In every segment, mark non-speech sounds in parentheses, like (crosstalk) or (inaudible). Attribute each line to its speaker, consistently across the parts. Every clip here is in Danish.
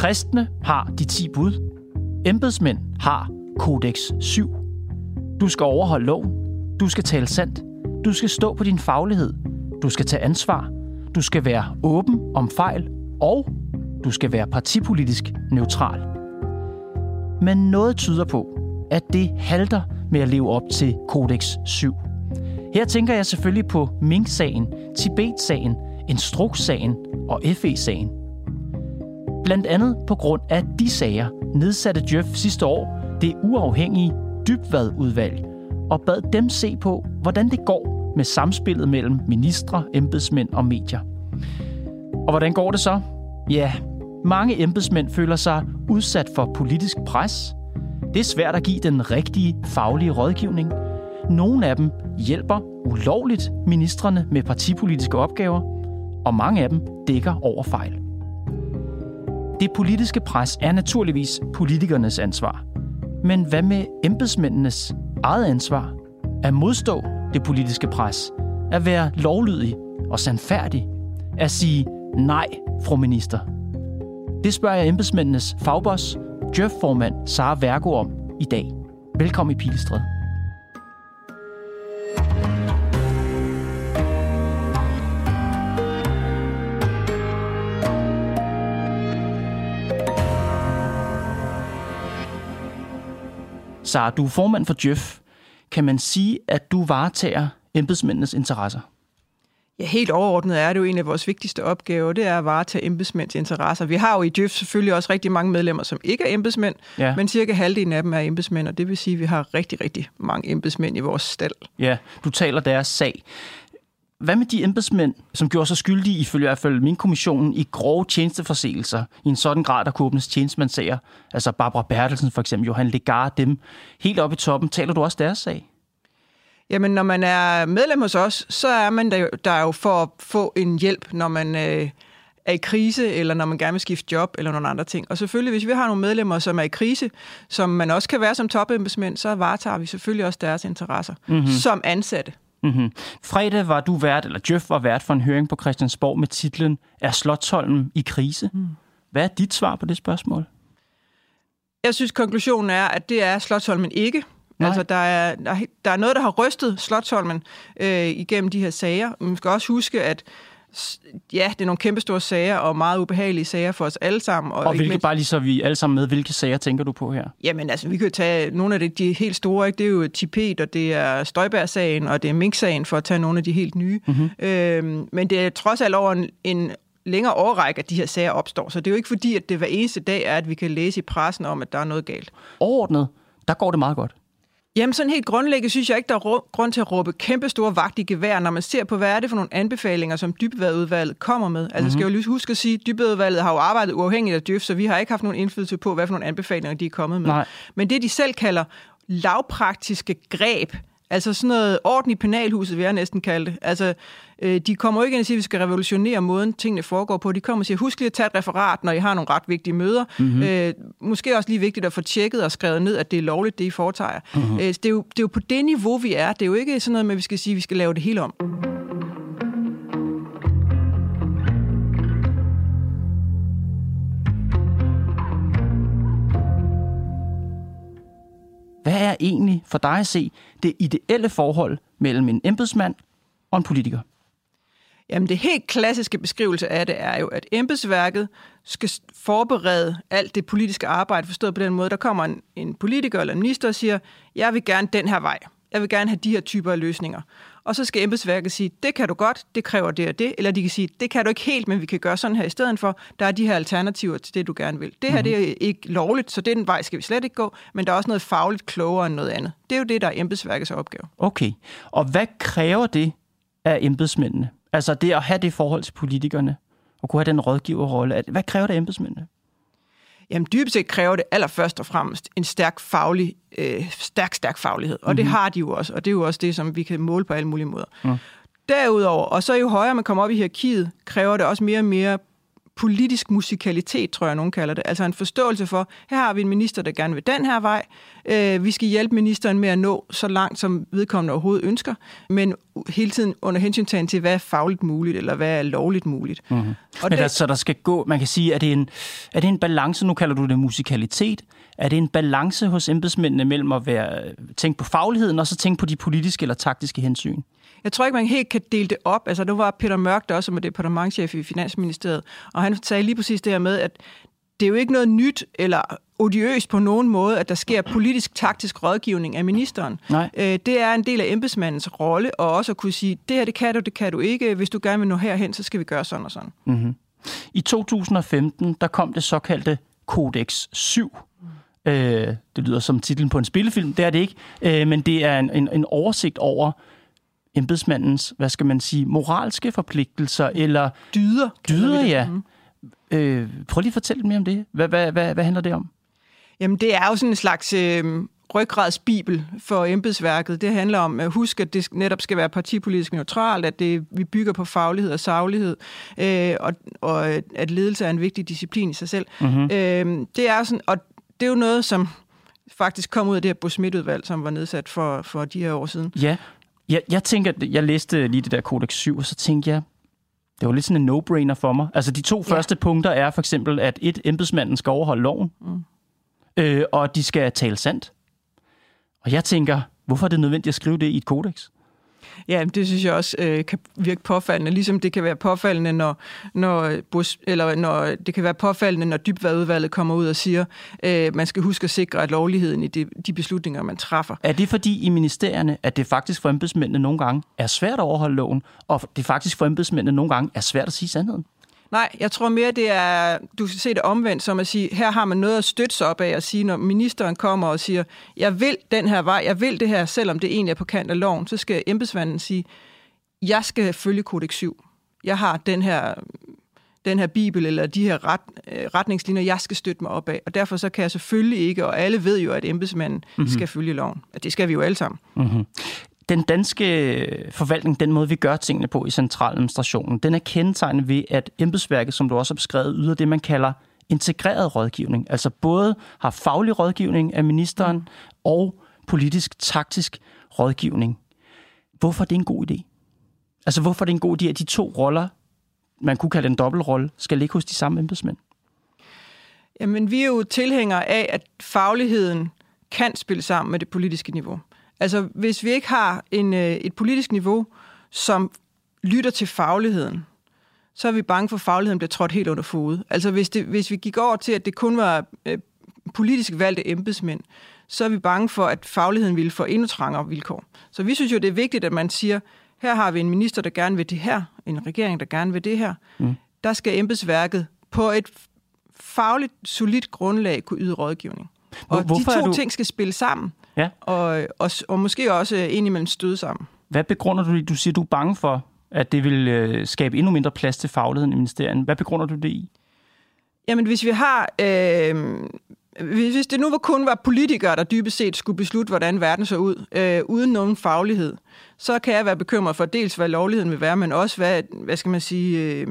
Speaker 1: Kristne har de 10 bud. Embedsmænd har Kodex 7. Du skal overholde loven. Du skal tale sandt. Du skal stå på din faglighed. Du skal tage ansvar. Du skal være åben om fejl. Og du skal være partipolitisk neutral. Men noget tyder på, at det halter med at leve op til Kodex 7. Her tænker jeg selvfølgelig på Mink-sagen, Tibet-sagen, Instruks-sagen og FE-sagen. Blandt andet på grund af de sager nedsatte Jeff sidste år det uafhængige dybvadudvalg og bad dem se på, hvordan det går med samspillet mellem ministre, embedsmænd og medier. Og hvordan går det så? Ja, mange embedsmænd føler sig udsat for politisk pres. Det er svært at give den rigtige faglige rådgivning. Nogle af dem hjælper ulovligt ministerne med partipolitiske opgaver, og mange af dem dækker over fejl. Det politiske pres er naturligvis politikernes ansvar. Men hvad med embedsmændenes eget ansvar? At modstå det politiske pres? At være lovlydig og sandfærdig? At sige nej, fru minister? Det spørger jeg embedsmændenes fagboss, Jeff-formand Sara Vergo om i dag. Velkommen i Pilestræde. Sara, du er formand for Jeff. Kan man sige, at du varetager embedsmændenes interesser?
Speaker 2: Ja, helt overordnet er det jo en af vores vigtigste opgaver, det er at varetage embedsmænds interesser. Vi har jo i Jeff selvfølgelig også rigtig mange medlemmer, som ikke er embedsmænd, ja. men cirka halvdelen af dem er embedsmænd, og det vil sige, at vi har rigtig, rigtig mange embedsmænd i vores stald.
Speaker 1: Ja, du taler deres sag. Hvad med de embedsmænd, som gjorde sig skyldige, ifølge i hvert fald min kommissionen, i grove tjenesteforseelser, i en sådan grad, der kunne åbnes tjenestemandssager, altså Barbara Bertelsen for eksempel, Johan Legar, dem helt oppe i toppen, taler du også deres sag?
Speaker 2: Jamen, når man er medlem hos os, så er man der, der jo for at få en hjælp, når man øh, er i krise, eller når man gerne vil skifte job, eller nogle andre ting. Og selvfølgelig, hvis vi har nogle medlemmer, som er i krise, som man også kan være som topembedsmænd, så varetager vi selvfølgelig også deres interesser mm-hmm. som ansatte.
Speaker 1: Mm-hmm. Fredag var du vært, eller Jeff var vært for en høring på Christiansborg med titlen Er Slottholmen i krise? Mm. Hvad er dit svar på det spørgsmål?
Speaker 2: Jeg synes, konklusionen er, at det er Slottholmen ikke. Nej. Altså, der er, der er noget, der har rystet Slottholmen øh, igennem de her sager. Man skal også huske, at ja, det er nogle kæmpestore sager og meget ubehagelige sager for os alle sammen.
Speaker 1: Og, og hvilke, mindst... bare lige så vi alle sammen med, hvilke sager tænker du på her?
Speaker 2: Jamen altså, vi kan jo tage nogle af de, de helt store, ikke? det er jo Tibet, og det er Støjbær-sagen, og det er Mink-sagen, for at tage nogle af de helt nye. Mm-hmm. Øhm, men det er trods alt over en, en længere overrække, at de her sager opstår. Så det er jo ikke fordi, at det hver eneste dag er, at vi kan læse i pressen om, at der er noget galt.
Speaker 1: Overordnet, der går det meget godt.
Speaker 2: Jamen sådan helt grundlæggende synes jeg ikke, der er grund til at råbe kæmpe store vagt i gevær, når man ser på, hvad er det for nogle anbefalinger, som Dybvadudvalget kommer med. Altså mm-hmm. skal jeg jo lige huske at sige, at Dybvadudvalget har jo arbejdet uafhængigt af dyb, så vi har ikke haft nogen indflydelse på, hvad for nogle anbefalinger de er kommet med. Nej. Men det, de selv kalder lavpraktiske greb, Altså sådan noget orden i penalhuset, vil jeg næsten kalde det. Altså, øh, de kommer jo ikke ind og siger, at vi skal revolutionere måden, tingene foregår på. De kommer og siger, husk lige at tage et referat, når I har nogle ret vigtige møder. Mm-hmm. Øh, måske også lige vigtigt at få tjekket og skrevet ned, at det er lovligt, det I foretager. Mm-hmm. Øh, det, er jo, det er jo på det niveau, vi er. Det er jo ikke sådan noget med, at vi skal sige, at vi skal lave det hele om.
Speaker 1: Egentlig for dig at se det ideelle forhold mellem en embedsmand og en politiker?
Speaker 2: Jamen, det helt klassiske beskrivelse af det er jo, at embedsværket skal forberede alt det politiske arbejde, forstået på den måde. Der kommer en, en politiker eller en minister og siger, jeg vil gerne den her vej. Jeg vil gerne have de her typer af løsninger. Og så skal embedsværket sige, det kan du godt, det kræver det og det. Eller de kan sige, det kan du ikke helt, men vi kan gøre sådan her i stedet for. Der er de her alternativer til det, du gerne vil. Det her mm-hmm. det er ikke lovligt, så den vej skal vi slet ikke gå. Men der er også noget fagligt klogere end noget andet. Det er jo det, der er embedsværkets opgave.
Speaker 1: Okay. Og hvad kræver det af embedsmændene? Altså det at have det forhold til politikerne, og kunne have den rådgiverrolle. Hvad kræver det af embedsmændene?
Speaker 2: Jamen dybest set kræver det allerførst og fremmest en stærk faglig, øh, stærk, stærk faglighed. Og mm-hmm. det har de jo også, og det er jo også det, som vi kan måle på alle mulige måder. Mm. Derudover, og så jo højere man kommer op i hierarkiet, kræver det også mere og mere politisk musikalitet, tror jeg, nogen kalder det. Altså en forståelse for, her har vi en minister, der gerne vil den her vej. Øh, vi skal hjælpe ministeren med at nå så langt, som vedkommende overhovedet ønsker, men hele tiden under hensyn til, hvad er fagligt muligt, eller hvad er lovligt muligt.
Speaker 1: Mm-hmm. Og men det, så der skal gå, man kan sige, er det, en, er det en balance, nu kalder du det musikalitet, er det en balance hos embedsmændene mellem at være, tænke på fagligheden, og så tænke på de politiske eller taktiske hensyn?
Speaker 2: Jeg tror ikke, man helt kan dele det op. Altså, nu var Peter Mørk der også, som er departementchef i Finansministeriet, og han sagde lige præcis det her med, at det er jo ikke noget nyt eller odiøst på nogen måde, at der sker politisk-taktisk rådgivning af ministeren.
Speaker 1: Nej.
Speaker 2: Øh, det er en del af embedsmandens rolle, og også at kunne sige, det her det kan du, det kan du ikke. Hvis du gerne vil nå herhen, så skal vi gøre sådan og sådan.
Speaker 1: Mm-hmm. I 2015, der kom det såkaldte Codex 7. Mm. Øh, det lyder som titlen på en spillefilm, det er det ikke, øh, men det er en, en, en oversigt over embedsmandens, hvad skal man sige, moralske forpligtelser eller...
Speaker 2: Dyder.
Speaker 1: Dyder, ja. Mm. Øh, prøv lige at fortælle mere om det. Hvad, hvad, hvad, hvad handler det om?
Speaker 2: Jamen, det er jo sådan en slags øh, ryggradsbibel for embedsværket. Det handler om at huske, at det netop skal være partipolitisk neutralt, at det, vi bygger på faglighed og saglighed, øh, og, og at ledelse er en vigtig disciplin i sig selv. Mm-hmm. Øh, det er sådan, og det er jo noget, som faktisk kom ud af det her Bosmit-udvalg, som var nedsat for, for de her år siden.
Speaker 1: Ja, jeg, jeg tænker, jeg læste lige det der Codex 7, og så tænkte jeg, det var lidt sådan en no-brainer for mig. Altså de to ja. første punkter er for eksempel, at et, embedsmanden skal overholde loven, mm. øh, og de skal tale sandt. Og jeg tænker, hvorfor er det nødvendigt at skrive det i et kodex?
Speaker 2: Ja, det synes jeg også øh, kan virke påfaldende, ligesom det kan være påfaldende, når, når, øh, bus, eller når, det kan være påfaldende, når dybvadudvalget kommer ud og siger, øh, man skal huske at sikre, at lovligheden i de, de beslutninger, man træffer.
Speaker 1: Er det fordi i ministerierne, at det faktisk for embedsmændene nogle gange er svært at overholde loven, og det faktisk for embedsmændene nogle gange er svært at sige sandheden?
Speaker 2: Nej, jeg tror mere, det er, du skal se det omvendt, som at sige, her har man noget at støtte sig op af at sige, når ministeren kommer og siger, jeg vil den her vej, jeg vil det her, selvom det egentlig er på kant af loven, så skal embedsmanden sige, jeg skal følge kodex 7. Jeg har den her, den her bibel eller de her ret, øh, retningslinjer, jeg skal støtte mig op af. Og derfor så kan jeg selvfølgelig ikke, og alle ved jo, at embedsmanden mm-hmm. skal følge loven. At det skal vi jo alle sammen.
Speaker 1: Mm-hmm den danske forvaltning, den måde vi gør tingene på i centraladministrationen, den er kendetegnet ved, at embedsværket, som du også har beskrevet, yder det, man kalder integreret rådgivning. Altså både har faglig rådgivning af ministeren mm. og politisk-taktisk rådgivning. Hvorfor er det en god idé? Altså hvorfor er det en god idé, at de to roller, man kunne kalde en dobbeltrolle, skal ligge hos de samme embedsmænd?
Speaker 2: Jamen, vi er jo tilhængere af, at fagligheden kan spille sammen med det politiske niveau. Altså, hvis vi ikke har en, øh, et politisk niveau, som lytter til fagligheden, så er vi bange for, at fagligheden bliver trådt helt under fod. Altså, hvis, det, hvis vi gik over til, at det kun var øh, politisk valgte embedsmænd, så er vi bange for, at fagligheden ville få endnu trangere vilkår. Så vi synes jo, det er vigtigt, at man siger, her har vi en minister, der gerne vil det her, en regering, der gerne vil det her. Mm. Der skal embedsværket på et fagligt, solidt grundlag kunne yde rådgivning. Og Hvorfor de to du... ting skal spille sammen. Ja. Og, og, og måske også indimellem støde sammen.
Speaker 1: Hvad begrunder du det? Du siger, du er bange for, at det vil øh, skabe endnu mindre plads til fagligheden i ministerien. Hvad begrunder du det i?
Speaker 2: Jamen, hvis vi har... Øh, hvis det nu var kun var politikere, der dybest set skulle beslutte, hvordan verden så ud, øh, uden nogen faglighed, så kan jeg være bekymret for dels, hvad lovligheden vil være, men også, hvad, hvad skal man sige... Øh,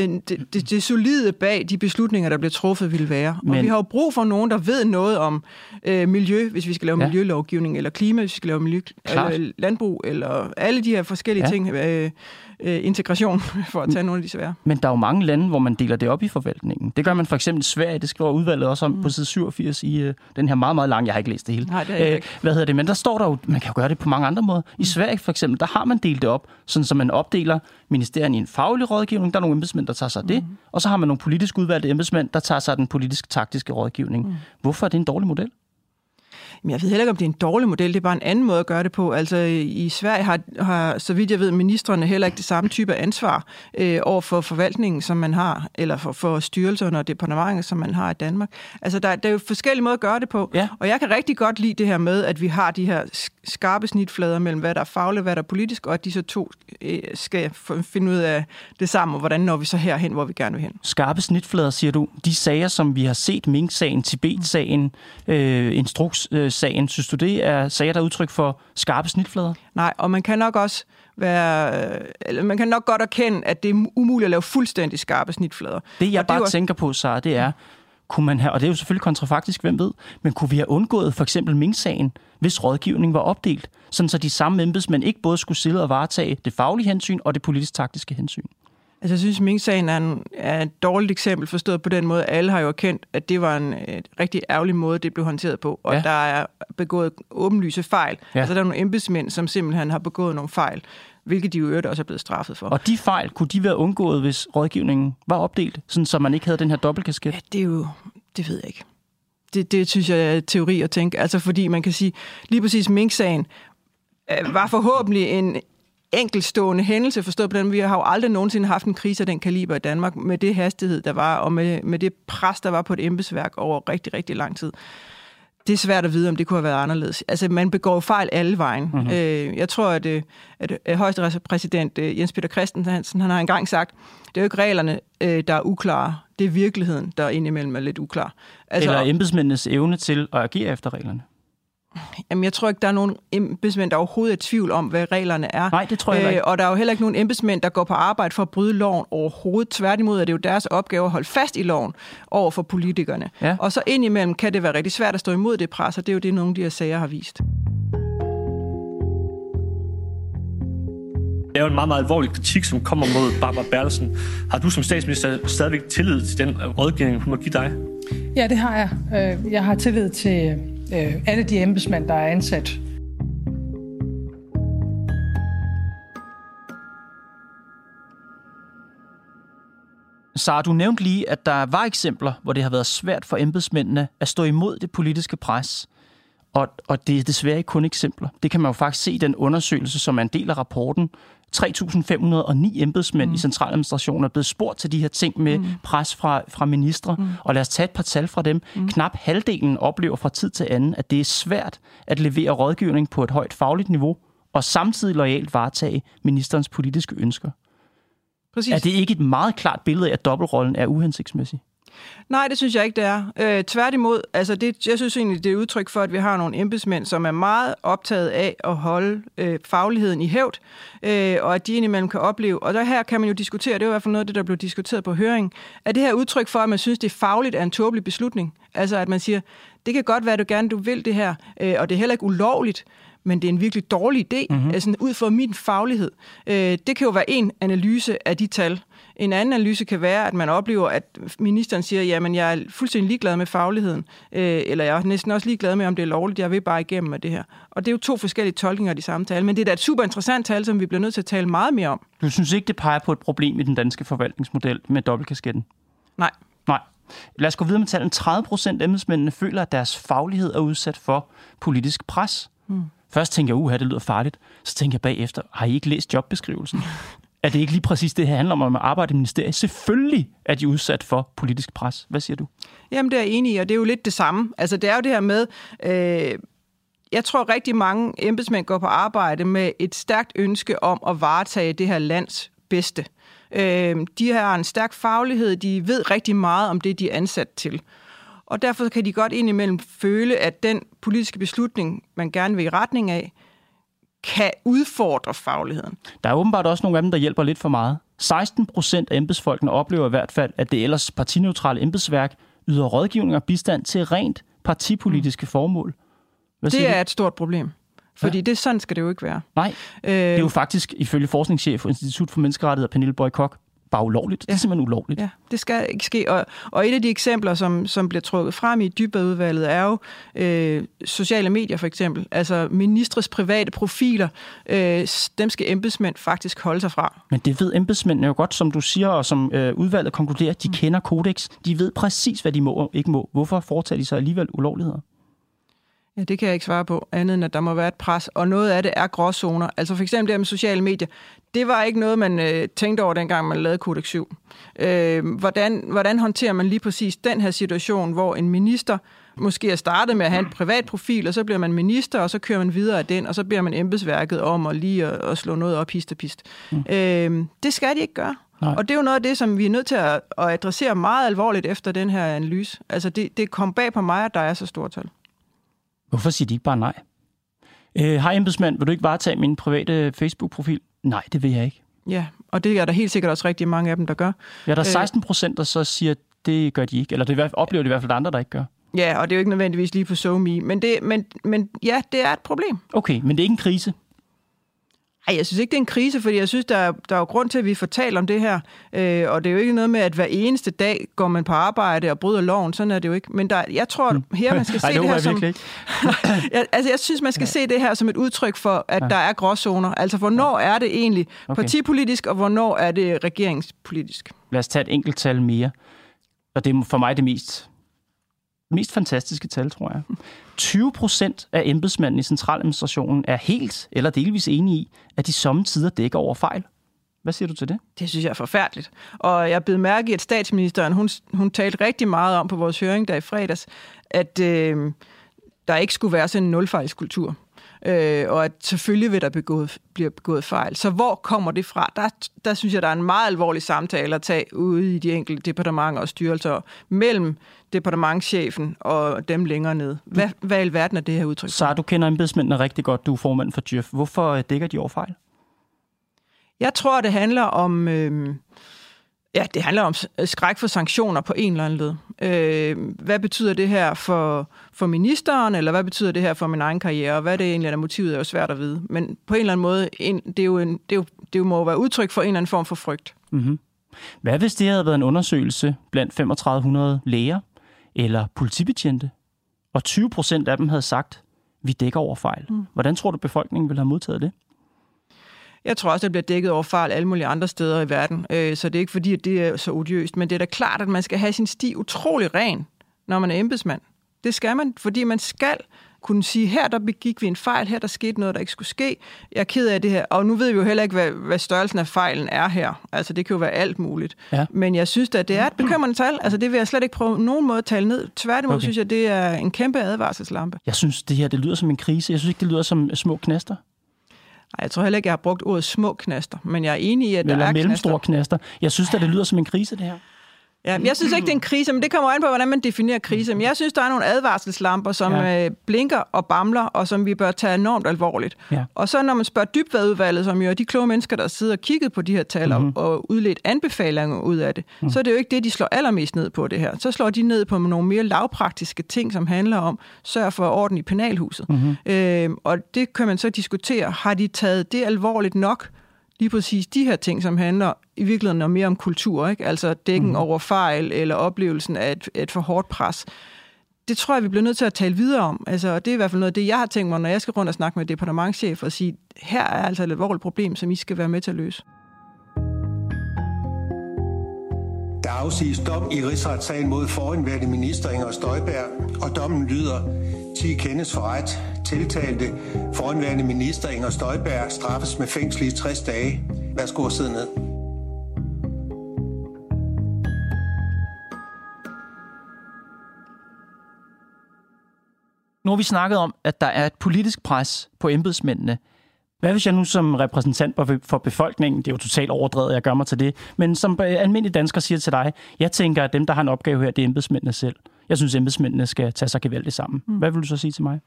Speaker 2: den, det, det, det solide bag de beslutninger, der bliver truffet, vil være. Men, og vi har jo brug for nogen, der ved noget om øh, miljø, hvis vi skal lave ja. miljølovgivning, eller klima, hvis vi skal lave miljø, eller landbrug, eller alle de her forskellige ja. ting. Øh, øh, integration, (laughs) for at tage nogle af de svære.
Speaker 1: Men der er jo mange lande, hvor man deler det op i forvaltningen. Det gør man for eksempel i Sverige, det skriver udvalget også om mm. på side 87 i øh, den her meget, meget lange, jeg har ikke læst det hele.
Speaker 2: Nej, det er ikke.
Speaker 1: hvad hedder det? Men der står der jo, man kan jo gøre det på mange andre måder. I mm. Sverige for eksempel, der har man delt det op, sådan så man opdeler ministerien i en faglig rådgivning, der er nogle embedsmænd, der tager sig af det, mm. og så har man nogle politisk udvalgte embedsmænd, der tager sig af den politisk-taktiske rådgivning. Mm. Hvorfor er det en dårlig model?
Speaker 2: Men jeg ved heller ikke, om det er en dårlig model. Det er bare en anden måde at gøre det på. Altså i Sverige har, har så vidt jeg ved, ministerne heller ikke det samme type ansvar øh, over for forvaltningen, som man har, eller for, for styrelserne og departementer, som man har i Danmark. Altså der, der er jo forskellige måder at gøre det på. Ja. Og jeg kan rigtig godt lide det her med, at vi har de her skarpe snitflader mellem, hvad der er fagligt, hvad der er politisk, og at de så to øh, skal finde ud af det samme, og hvordan når vi så herhen, hvor vi gerne vil hen.
Speaker 1: Skarpe snitflader, siger du. De sager, som vi har set, Mink-sagen, Tibet-sagen, øh, Instruks-sagen, synes du, det er sager, der er udtryk for skarpe snitflader?
Speaker 2: Nej, og man kan nok også være, eller man kan nok godt erkende, at det er umuligt at lave fuldstændig skarpe snitflader.
Speaker 1: Det, jeg
Speaker 2: og
Speaker 1: bare det tænker på, så det er, kunne man have, og det er jo selvfølgelig kontrafaktisk, hvem ved, men kunne vi have undgået for eksempel Ming-sagen, hvis rådgivning var opdelt, sådan så de samme embedsmænd ikke både skulle sidde og varetage det faglige hensyn og det politisk-taktiske hensyn?
Speaker 2: Altså, jeg synes, Ming-sagen er, en, er et dårligt eksempel, forstået på den måde. Alle har jo erkendt, at det var en et rigtig ærgerlig måde, det blev håndteret på, og ja. der er begået åbenlyse fejl. Ja. Altså, der er nogle embedsmænd, som simpelthen har begået nogle fejl, hvilket de jo øvrigt også er blevet straffet for.
Speaker 1: Og de fejl, kunne de være undgået, hvis rådgivningen var opdelt, sådan så man ikke havde den her dobbeltkasket?
Speaker 2: Ja, det er jo, det ved jeg ikke. Det, det synes jeg er teori at tænke. Altså, fordi man kan sige, lige præcis Mink-sagen øh, var forhåbentlig en enkeltstående hændelse, forstået på den. Vi har jo aldrig nogensinde haft en krise af den kaliber i Danmark, med det hastighed, der var, og med, med det pres, der var på et embedsværk over rigtig, rigtig lang tid. Det er svært at vide, om det kunne have været anderledes. Altså, man begår fejl alle vejen. Mm-hmm. Øh, jeg tror, at, øh, at, at højesteretspræsident øh, Jens Peter Christensen, han har engang sagt, det er jo ikke reglerne, der er uklare. Det er virkeligheden, der indimellem er lidt uklar.
Speaker 1: Altså, Eller embedsmændenes evne til at agere efter reglerne.
Speaker 2: Jamen, jeg tror ikke, der er nogen embedsmænd, der overhovedet er i tvivl om, hvad reglerne er.
Speaker 1: Nej, det tror jeg ikke.
Speaker 2: Øh, og der er jo heller ikke nogen embedsmænd, der går på arbejde for at bryde loven overhovedet. Tværtimod er det jo deres opgave at holde fast i loven over for politikerne. Ja. Og så indimellem kan det være rigtig svært at stå imod det pres, og det er jo det, nogle af de her sager har vist.
Speaker 3: Det er jo en meget, meget alvorlig kritik, som kommer mod Barbara Bertelsen. Har du som statsminister stadigvæk tillid til den rådgivning, hun må give dig?
Speaker 4: Ja, det har jeg. Øh, jeg har tillid til øh, alle de embedsmænd, der er ansat.
Speaker 1: Sara, du nævnte lige, at der var eksempler, hvor det har været svært for embedsmændene at stå imod det politiske pres. Og, og det er desværre ikke kun eksempler. Det kan man jo faktisk se i den undersøgelse, som er en del af rapporten, 3.509 embedsmænd mm. i centraladministrationen er blevet spurgt til de her ting med mm. pres fra, fra ministre. Mm. Og lad os tage et par tal fra dem. Mm. Knap halvdelen oplever fra tid til anden, at det er svært at levere rådgivning på et højt fagligt niveau, og samtidig lojalt varetage ministerens politiske ønsker. Præcis. Er det ikke et meget klart billede af, at dobbeltrollen er uhensigtsmæssig?
Speaker 2: Nej, det synes jeg ikke, det er. Øh, tværtimod, altså det, jeg synes egentlig, det er udtryk for, at vi har nogle embedsmænd, som er meget optaget af at holde øh, fagligheden i hævd, øh, og at de indimellem kan opleve, og der her kan man jo diskutere, det er i hvert fald noget af det, der blev diskuteret på høring, er det her udtryk for, at man synes, det er fagligt er en tåbelig beslutning? Altså at man siger, det kan godt være, at du gerne du vil det her, øh, og det er heller ikke ulovligt, men det er en virkelig dårlig idé, mm-hmm. altså ud fra min faglighed. Øh, det kan jo være en analyse af de tal, en anden analyse kan være, at man oplever, at ministeren siger, jamen jeg er fuldstændig ligeglad med fagligheden, øh, eller jeg er næsten også ligeglad med, om det er lovligt, jeg vil bare igennem med det her. Og det er jo to forskellige tolkninger af de samme tal, men det er da et super interessant tal, som vi bliver nødt til at tale meget mere om.
Speaker 1: Du synes ikke, det peger på et problem i den danske forvaltningsmodel med dobbeltkasketten?
Speaker 2: Nej.
Speaker 1: Nej. Lad os gå videre med tallene. 30 procent af embedsmændene føler, at deres faglighed er udsat for politisk pres. Hmm. Først tænker jeg, uha, det lyder farligt. Så tænker jeg bagefter, har I ikke læst jobbeskrivelsen? (laughs) er det ikke lige præcis det her handler om at arbejde i ministeriet? Selvfølgelig er de udsat for politisk pres. Hvad siger du?
Speaker 2: Jamen, det er jeg enig i, og det er jo lidt det samme. Altså, det er jo det her med... Øh jeg tror rigtig mange embedsmænd går på arbejde med et stærkt ønske om at varetage det her lands bedste. Øh, de har en stærk faglighed, de ved rigtig meget om det, de er ansat til. Og derfor kan de godt indimellem føle, at den politiske beslutning, man gerne vil i retning af, kan udfordre fagligheden.
Speaker 1: Der er åbenbart også nogle af dem, der hjælper lidt for meget. 16 procent af embedsfolkene oplever i hvert fald, at det ellers partineutrale embedsværk yder rådgivning og bistand til rent partipolitiske mm. formål.
Speaker 2: Hvad det er du? et stort problem. Fordi ja. det sådan skal det jo ikke være.
Speaker 1: Nej, øh, det er jo faktisk ifølge forskningschef for Institut for Menneskerettigheder, Pernille Boy Kok, bare ulovligt. Ja. Det er simpelthen ulovligt.
Speaker 2: Ja, det skal ikke ske. Og, og et af de eksempler, som, som bliver trukket frem i dybdeudvalget, er jo øh, sociale medier for eksempel. Altså ministres private profiler, øh, dem skal embedsmænd faktisk holde sig fra.
Speaker 1: Men det ved embedsmændene jo godt, som du siger, og som øh, udvalget konkluderer. De mm. kender kodex. De ved præcis, hvad de må og ikke må. Hvorfor foretager de sig alligevel ulovligheder?
Speaker 2: Ja, det kan jeg ikke svare på, andet end at der må være et pres, og noget af det er gråzoner. Altså for eksempel det med sociale medier, det var ikke noget, man øh, tænkte over, dengang man lavede Kodex 7. Øh, hvordan, hvordan håndterer man lige præcis den her situation, hvor en minister måske er startet med at have en privat profil, og så bliver man minister, og så kører man videre af den, og så beder man embedsværket om at lige at, at slå noget op hist og pist. Mm. Øh, det skal de ikke gøre. Nej. Og det er jo noget af det, som vi er nødt til at, at adressere meget alvorligt efter den her analyse. Altså det, det kom bag på mig, at der er så stort tal.
Speaker 1: Hvorfor siger de ikke bare nej? Øh, Hej embedsmand, vil du ikke varetage min private Facebook-profil? Nej, det vil jeg ikke.
Speaker 2: Ja, og det er der helt sikkert også rigtig mange af dem, der gør.
Speaker 1: Ja, der er 16 procent, der så siger, at det gør de ikke. Eller det oplever de i hvert fald andre, der ikke gør.
Speaker 2: Ja, og det er jo ikke nødvendigvis lige på SoMe. Men, det, men, men ja, det er et problem.
Speaker 1: Okay, men det er ikke en krise?
Speaker 2: Ej, jeg synes ikke, det er en krise, fordi jeg synes, der er, der er jo grund til, at vi får talt om det her. Øh, og det er jo ikke noget med, at hver eneste dag går man på arbejde og bryder loven. Sådan er det jo ikke. Men der, jeg tror, hmm. her man (laughs) skal se Ej, det, det her som... jeg, (laughs) altså, jeg synes, man skal se det her som et udtryk for, at ja. der er gråzoner. Altså, hvornår ja. er det egentlig okay. partipolitisk, og hvornår er det regeringspolitisk?
Speaker 1: Lad os tage et enkelt tal mere. Og det er for mig det mest mest fantastiske tal, tror jeg. 20 procent af embedsmændene i centraladministrationen er helt eller delvis enige i, at de sommetider dækker over fejl. Hvad siger du til det?
Speaker 2: Det synes jeg er forfærdeligt. Og jeg blev mærke i, at statsministeren, hun, hun talte rigtig meget om på vores høring der i fredags, at øh, der ikke skulle være sådan en nulfejlskultur øh, og at selvfølgelig vil der begået, blive begået fejl. Så hvor kommer det fra? Der, der synes jeg, der er en meget alvorlig samtale at tage ude i de enkelte departementer og styrelser mellem departementchefen og dem længere nede. Hvad, hvad i verden er det her udtryk?
Speaker 1: Så du kender embedsmændene rigtig godt, du er formand for Djøf. Hvorfor øh, dækker de over fejl?
Speaker 2: Jeg tror, det handler om... Øh, Ja, det handler om skræk for sanktioner på en eller anden led. Øh, hvad betyder det her for, for ministeren, eller hvad betyder det her for min egen karriere? Hvad er det egentlig, der motivet er jo svært at vide. Men på en eller anden måde, en, det, er jo en, det, er jo, det må jo være udtryk for en eller anden form for frygt.
Speaker 1: Mm-hmm. Hvad hvis det havde været en undersøgelse blandt 3500 læger eller politibetjente, og 20 procent af dem havde sagt, vi dækker over fejl? Mm. Hvordan tror du, befolkningen ville have modtaget det?
Speaker 2: Jeg tror også, det bliver dækket over fejl alle mulige andre steder i verden. Øh, så det er ikke fordi, at det er så odiøst. Men det er da klart, at man skal have sin sti utrolig ren, når man er embedsmand. Det skal man, fordi man skal kunne sige, her der begik vi en fejl, her der skete noget, der ikke skulle ske. Jeg er ked af det her. Og nu ved vi jo heller ikke, hvad, hvad størrelsen af fejlen er her. Altså, det kan jo være alt muligt. Ja. Men jeg synes at det er et bekymrende tal. Altså, det vil jeg slet ikke prøve nogen måde at tale ned. Tværtimod okay. synes jeg, det er en kæmpe advarselslampe.
Speaker 1: Jeg synes, det her det lyder som en krise. Jeg synes ikke, det lyder som små knaster.
Speaker 2: Ej, jeg tror heller ikke, jeg har brugt ordet små knaster, men jeg er enig i, at Eller der er
Speaker 1: mellemstore knaster. knaster. Jeg synes at det lyder som en krise, det her.
Speaker 2: Ja, jeg synes ikke, det er en krise, men det kommer an på, hvordan man definerer krise. Men jeg synes, der er nogle advarselslamper, som ja. øh, blinker og bamler, og som vi bør tage enormt alvorligt. Ja. Og så når man spørger dybvadudvalget, som jo er de kloge mennesker, der sidder og kigget på de her tal mm-hmm. og udledt anbefalinger ud af det, mm. så er det jo ikke det, de slår allermest ned på det her. Så slår de ned på nogle mere lavpraktiske ting, som handler om sørge for orden i penalhuset. Mm-hmm. Øh, og det kan man så diskutere. Har de taget det alvorligt nok? Lige præcis de her ting, som handler i virkeligheden noget mere om kultur, ikke? altså dækken mm. over fejl eller oplevelsen af et, et for hårdt pres. Det tror jeg, vi bliver nødt til at tale videre om. Altså, det er i hvert fald noget af det, jeg har tænkt mig, når jeg skal rundt og snakke med departementchef og sige, her er altså et alvorligt problem, som I skal være med til at løse.
Speaker 5: Der afsiges dom i rigsretssagen mod foranværende minister Inger Støjberg, og dommen lyder, 10 kendes for ret. Tiltalte foranværende minister Inger Støjberg straffes med fængsel i 60 dage. Værsgo at sidde ned.
Speaker 1: Nu har vi snakket om, at der er et politisk pres på embedsmændene hvad hvis jeg nu som repræsentant for befolkningen, det er jo totalt overdrevet, jeg gør mig til det, men som almindelig dansker siger til dig, jeg tænker, at dem, der har en opgave her, det er embedsmændene selv. Jeg synes, at embedsmændene skal tage sig gevaldigt sammen. Mm. Hvad vil du så sige til mig?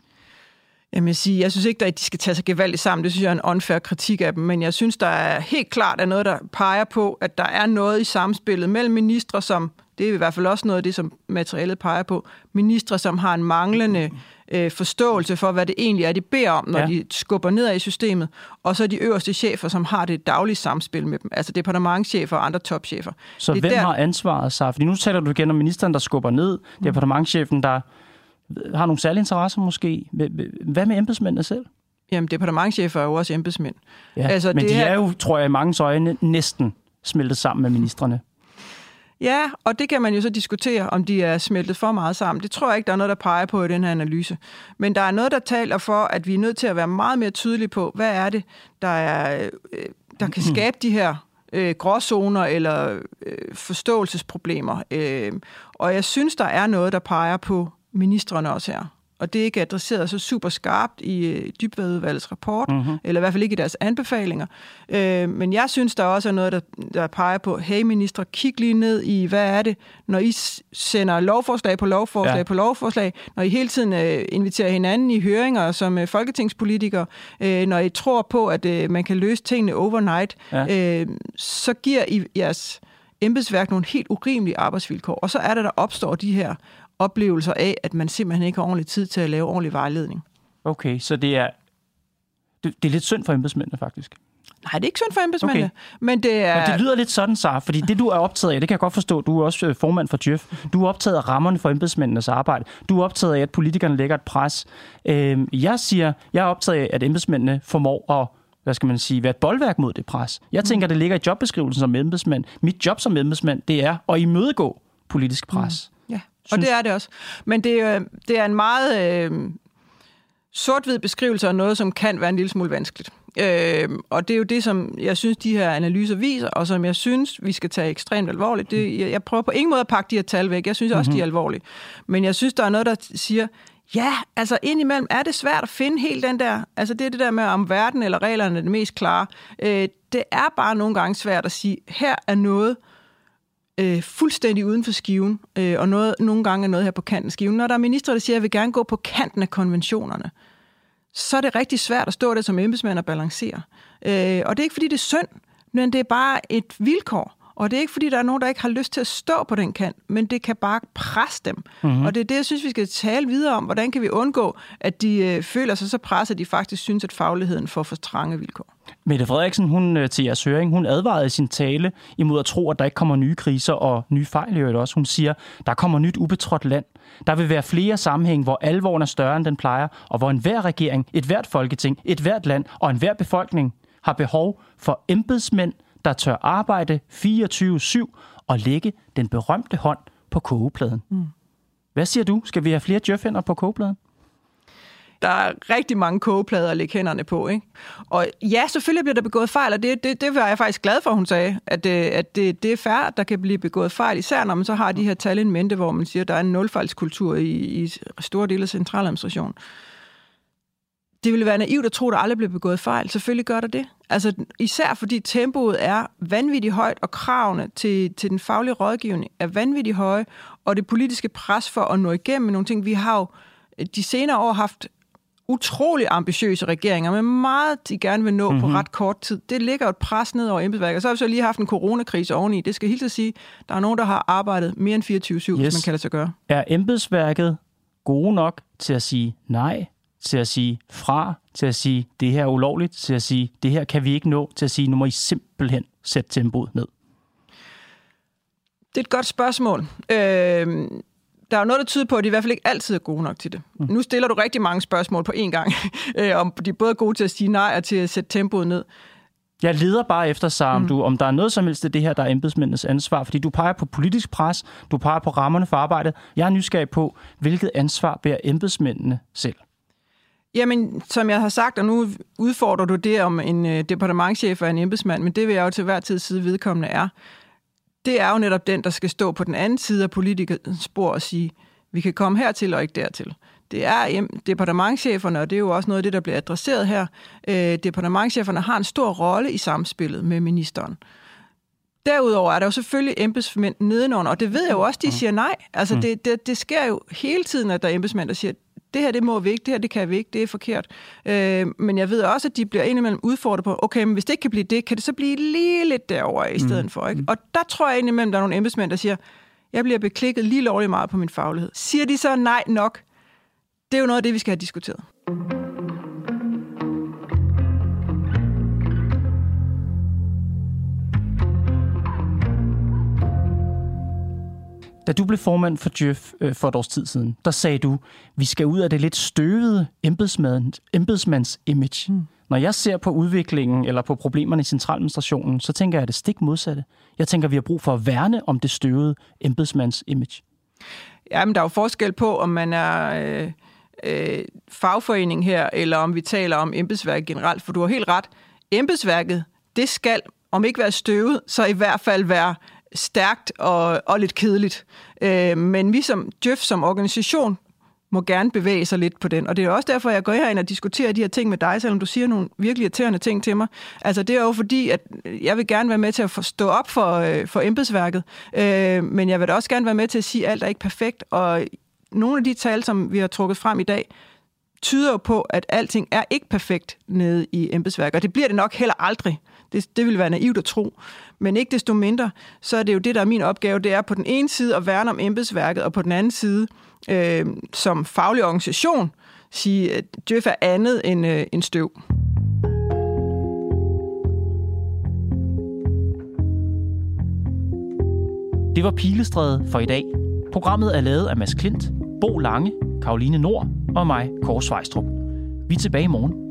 Speaker 2: Jamen, jeg, sige, jeg synes ikke, at de skal tage sig gevaldigt sammen. Det synes jeg er en unfair kritik af dem. Men jeg synes, der er helt klart er noget, der peger på, at der er noget i samspillet mellem ministre, som, det er i hvert fald også noget af det, som materialet peger på, ministre, som har en manglende øh, forståelse for, hvad det egentlig er, de beder om, når ja. de skubber ned i systemet, og så de øverste chefer, som har det daglige samspil med dem, altså departementchefer og andre topchefer.
Speaker 1: Så
Speaker 2: det
Speaker 1: hvem der... har ansvaret, så? Fordi nu taler du igen om ministeren, der skubber ned, mm. departementchefen, der har nogle særlige interesser måske. Hvad med embedsmændene selv?
Speaker 2: Jamen, departementchefer er jo også embedsmænd.
Speaker 1: Ja, altså, men det de her... er jo, tror jeg, i mange øjne næsten smeltet sammen med ministerne.
Speaker 2: Ja, og det kan man jo så diskutere, om de er smeltet for meget sammen. Det tror jeg ikke, der er noget, der peger på i den her analyse. Men der er noget, der taler for, at vi er nødt til at være meget mere tydelige på, hvad er det, der, er, øh, der kan skabe de her øh, gråzoner eller øh, forståelsesproblemer. Øh, og jeg synes, der er noget, der peger på ministerne også her og det er ikke adresseret så super skarpt i øh, rapport, mm-hmm. eller i hvert fald ikke i deres anbefalinger. Øh, men jeg synes, der også er noget, der, der peger på, hey minister, kig lige ned i, hvad er det, når I sender lovforslag på lovforslag ja. på lovforslag, når I hele tiden øh, inviterer hinanden i høringer som øh, folketingspolitikere, øh, når I tror på, at øh, man kan løse tingene overnight, ja. øh, så giver I jeres embedsværk nogle helt urimelige arbejdsvilkår. Og så er det, der opstår de her oplevelser af, at man simpelthen ikke har ordentlig tid til at lave ordentlig vejledning.
Speaker 1: Okay, så det er, det, det er lidt synd for embedsmændene, faktisk.
Speaker 2: Nej, det er ikke synd for embedsmændene, okay. men det er...
Speaker 1: Men det lyder lidt sådan, så, fordi det, du er optaget af, det kan jeg godt forstå, du er også øh, formand for Djøf. Du er optaget af rammerne for embedsmændenes arbejde. Du er optaget af, at politikerne lægger et pres. Øhm, jeg siger, jeg er optaget af, at embedsmændene formår at hvad skal man sige, være et boldværk mod det pres. Jeg tænker, det ligger i jobbeskrivelsen som embedsmand. Mit job som embedsmand, det er at imødegå politisk pres.
Speaker 2: Mm. Ja, og det er det også. Men det, er, det er en meget øh, sort-hvid beskrivelse af noget, som kan være en lille smule vanskeligt. Øh, og det er jo det, som jeg synes, de her analyser viser, og som jeg synes, vi skal tage ekstremt alvorligt. Det, jeg, jeg prøver på ingen måde at pakke de her tal væk. Jeg synes også, mm-hmm. de er alvorlige. Men jeg synes, der er noget, der siger, ja, altså indimellem er det svært at finde helt den der, altså det er det der med, om verden eller reglerne er det mest klare. Øh, det er bare nogle gange svært at sige, her er noget, øh, Øh, fuldstændig uden for skiven, øh, og noget, nogle gange er noget her på kanten af skiven. Når der er minister, der siger, at jeg vil gerne gå på kanten af konventionerne, så er det rigtig svært at stå der som embedsmand og balancere. Øh, og det er ikke, fordi det er synd, men det er bare et vilkår. Og det er ikke, fordi der er nogen, der ikke har lyst til at stå på den kant, men det kan bare presse dem. Mm-hmm. Og det er det, jeg synes, vi skal tale videre om. Hvordan kan vi undgå, at de øh, føler sig så presset, at de faktisk synes, at fagligheden får for strange vilkår?
Speaker 1: Mette Frederiksen, hun øh, til jeres høring, hun advarede i sin tale imod at tro, at der ikke kommer nye kriser og nye fejl i øvrigt også. Hun siger, der kommer nyt ubetrådt land. Der vil være flere sammenhæng, hvor alvoren er større, end den plejer, og hvor enhver regering, et hvert folketing, et hvert land og enhver befolkning har behov for embedsmænd, der tør arbejde 24-7 og lægge den berømte hånd på kogepladen. Mm. Hvad siger du? Skal vi have flere djøfhænder på kogepladen?
Speaker 2: Der er rigtig mange kogeplader at lægge hænderne på. Ikke? Og ja, selvfølgelig bliver der begået fejl, og det, det, det var jeg faktisk glad for, hun sagde, at, det, øh, at det, det er fair, at der kan blive begået fejl, især når man så har de her tal in mente, hvor man siger, at der er en nulfejlskultur i, i store dele af centraladministrationen det ville være naivt at tro, at der aldrig bliver begået fejl. Selvfølgelig gør der det. Altså, især fordi tempoet er vanvittigt højt, og kravene til, til den faglige rådgivning er vanvittigt høje, og det politiske pres for at nå igennem med nogle ting. Vi har jo de senere år haft utrolig ambitiøse regeringer med meget, de gerne vil nå mm-hmm. på mhm. ret kort tid. Det ligger et pres ned over embedsværket. Og så har vi så lige haft en coronakrise oveni. Det skal helt at sige, der er nogen, der har arbejdet mere end 24-7, yes. hvis man kan lade sig gøre.
Speaker 1: Er embedsværket gode nok til at sige nej til at sige fra, til at sige, det her er ulovligt, til at sige, det her kan vi ikke nå, til at sige, nu må I simpelthen sætte tempoet ned?
Speaker 2: Det er et godt spørgsmål. Øh, der er jo noget, der tyder på, at de i hvert fald ikke altid er gode nok til det. Mm. Nu stiller du rigtig mange spørgsmål på én gang, (laughs) øh, om de er både gode til at sige nej og til at sætte tempoet ned.
Speaker 1: Jeg leder bare efter, Sam, mm. du, om der er noget som helst af det her, der er embedsmændenes ansvar. Fordi du peger på politisk pres, du peger på rammerne for arbejdet. Jeg er nysgerrig på, hvilket ansvar bærer embedsmændene selv?
Speaker 2: Jamen, som jeg har sagt, og nu udfordrer du det om en øh, departementchef og en embedsmand, men det vil jeg jo til hver tid side vedkommende er. Det er jo netop den, der skal stå på den anden side af politikernes spor og sige, vi kan komme hertil og ikke dertil. Det er departementcheferne, og det er jo også noget af det, der bliver adresseret her. Øh, departementcheferne har en stor rolle i samspillet med ministeren. Derudover er der jo selvfølgelig embedsmænd nedenunder, og det ved jeg jo også, de siger nej. Altså, mm. det, det, det sker jo hele tiden, at der er embedsmænd, der siger, det her det må vi ikke, det her det kan vi ikke, det er forkert. Øh, men jeg ved også, at de bliver indimellem udfordret på, okay, men hvis det ikke kan blive det, kan det så blive lige lidt derover i stedet mm. for. Ikke? Og der tror jeg indimellem, der er nogle embedsmænd, der siger, jeg bliver beklikket lige lovligt meget på min faglighed. Siger de så nej nok? Det er jo noget af det, vi skal have diskuteret.
Speaker 1: Da du blev formand for Djøf øh, for et års tid siden, der sagde du, vi skal ud af det lidt støvede embedsmands, embedsmands image. Mm. Når jeg ser på udviklingen eller på problemerne i centraladministrationen, så tænker jeg det stik modsatte. Jeg tænker, vi har brug for at værne om det støvede embedsmands image.
Speaker 2: Ja, men der er jo forskel på, om man er øh, øh, fagforening her, eller om vi taler om embedsværket generelt, for du har helt ret. Embedsværket, det skal, om ikke være støvet, så i hvert fald være stærkt og, og lidt kedeligt. Øh, men vi som Djøf som organisation må gerne bevæge sig lidt på den. Og det er også derfor, jeg går herind og diskuterer de her ting med dig, selvom du siger nogle virkelig irriterende ting til mig. Altså det er jo fordi, at jeg vil gerne være med til at stå op for, øh, for embedsværket, øh, men jeg vil da også gerne være med til at sige, at alt er ikke perfekt. Og nogle af de tal, som vi har trukket frem i dag, tyder jo på, at alting er ikke perfekt nede i embedsværket, og det bliver det nok heller aldrig. Det, det vil være naivt at tro. Men ikke desto mindre, så er det jo det, der er min opgave. Det er på den ene side at værne om embedsværket, og på den anden side, øh, som faglig organisation, sige, at Djøf er andet end, øh, end støv.
Speaker 1: Det var Pilestræde for i dag. Programmet er lavet af Mads Klint, Bo Lange, Karoline Nord og mig, Kåre Svejstrup. Vi er tilbage i morgen.